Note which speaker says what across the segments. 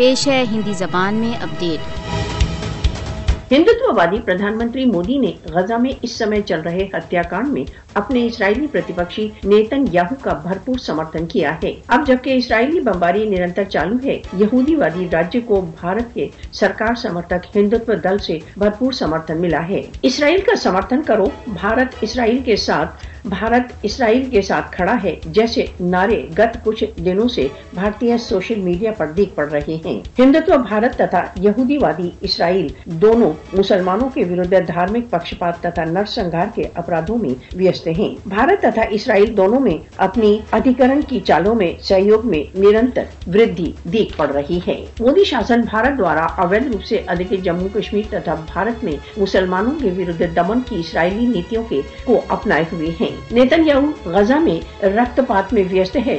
Speaker 1: پیش ہے ہندی زبان میں اپڈیٹ۔
Speaker 2: ہندوتوادی پردھان منتری مودی نے غزہ میں اس سمے چل رہے ہتیا کانڈ میں اپنے اسرائیلی پرتپکشی نیتن یاہو کا بھرپور سمرتھن کیا ہے۔ اب جبکہ اسرائیلی بمباری نرنتر چالو ہے، یہودی وادی راجیہ کو بھارت کے سرکار سمرتک ہندوتو دل سے بھرپور سمرتھن ملا ہے۔ اسرائیل کا سمرتھن کرو، بھارت اسرائیل کے ساتھ بھارت اسرائیل کے ساتھ کھڑا ہے، جیسے نعرے گت کچھ دنوں سے بھارتی سوشل میڈیا پر دیکھ پڑ رہے ہیں۔ ہندوتو بھارت تتھا یہودی وادی اسرائیل دونوں مسلمانوں کے ورد دھارمک پکشپات تتھا نرسنگار کے اپرادھوں میں ویست ہیں۔ بھارت تتھا اسرائیل دونوں میں اپنی ادھکرن کی چالوں میں سہیوگ میں نرنتر ودھی دیکھ پڑ رہی ہے۔ مودی شاسن بھارت دوارا اویدھ روپ سے ادھک جموں کشمیر تتھا بھارت میں مسلمانوں کے ورد دمن کی اسرائیلی نیتیوں کے کو اپنائے ہوئے ہیں۔ نیتن یاہو غزہ میں رکت پات میں ویست ہے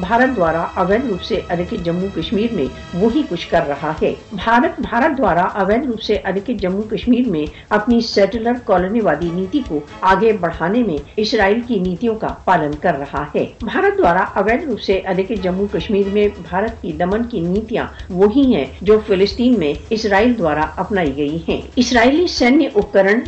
Speaker 2: بھارت دوارا اویدھ روپ سے ادھک جموں کشمیر میں وہی کچھ کر رہا ہے۔ بھارت بھارت دوارا اویدھ روپ سے ادھک جموں کشمیر میں اپنی سیٹلر کالونی وادی نیتی کو آگے بڑھانے میں اسرائیل کی نیتیوں کا پالن کر رہا ہے۔ بھارت دوارا اویدھ روپ سے ادھک جموں کشمیر میں بھارت کی دمن کی نیتیاں وہی ہیں جو فلسطین میں اسرائیل دوارا اپنائی گئی ہیں۔ اسرائیلی سینیہ اپکرن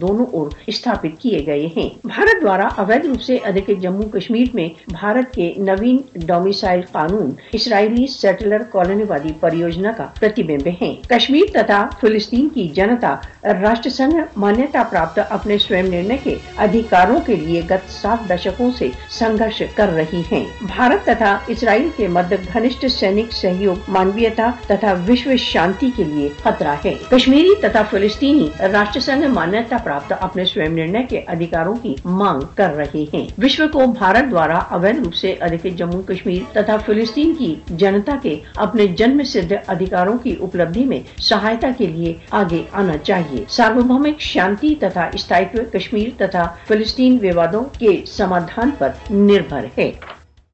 Speaker 2: دونوں اور استھاپت کیے گئے ہیں۔ بھارت دوارا اوید روپ سے ادھک جموں کشمیر میں بھارت کے نوین ڈومیسائل قانون اسرائیلی سیٹلر کالونی وادی پریوجنا کا پرتیبمب ہیں کشمیر تتھا فلسطین کی جنتا راشٹر سنگ مانیہ پراپت اپنے سوئم نرنے کے ادھیکاروں کے لیے گت سات دشکوں سے سنگرش کر رہی ہیں۔ بھارت تتھا اسرائیل کے مدد گھنشٹ سینک سہیوگ مانویتا تتھا وشو شانتی کے لیے خطرہ ہے۔ کشمیری تتھا فلسطینی راشٹر سنگھ مانتا اپنے سوئم نرے کے ادھیکاروں کی مانگ کر رہے ہیں بھارت دوارا اویل روپ سے ادھک جموں کشمیر تا فلسطین کی جنتا کے اپنے جنم سدھ ادھکاروں کی اپلبدھی میں سہایتا کے لیے آگے آنا چاہیے سارک شانتی ترا استھا کشمیر تا فلسطین وادی سمادھان پر نربھر ہے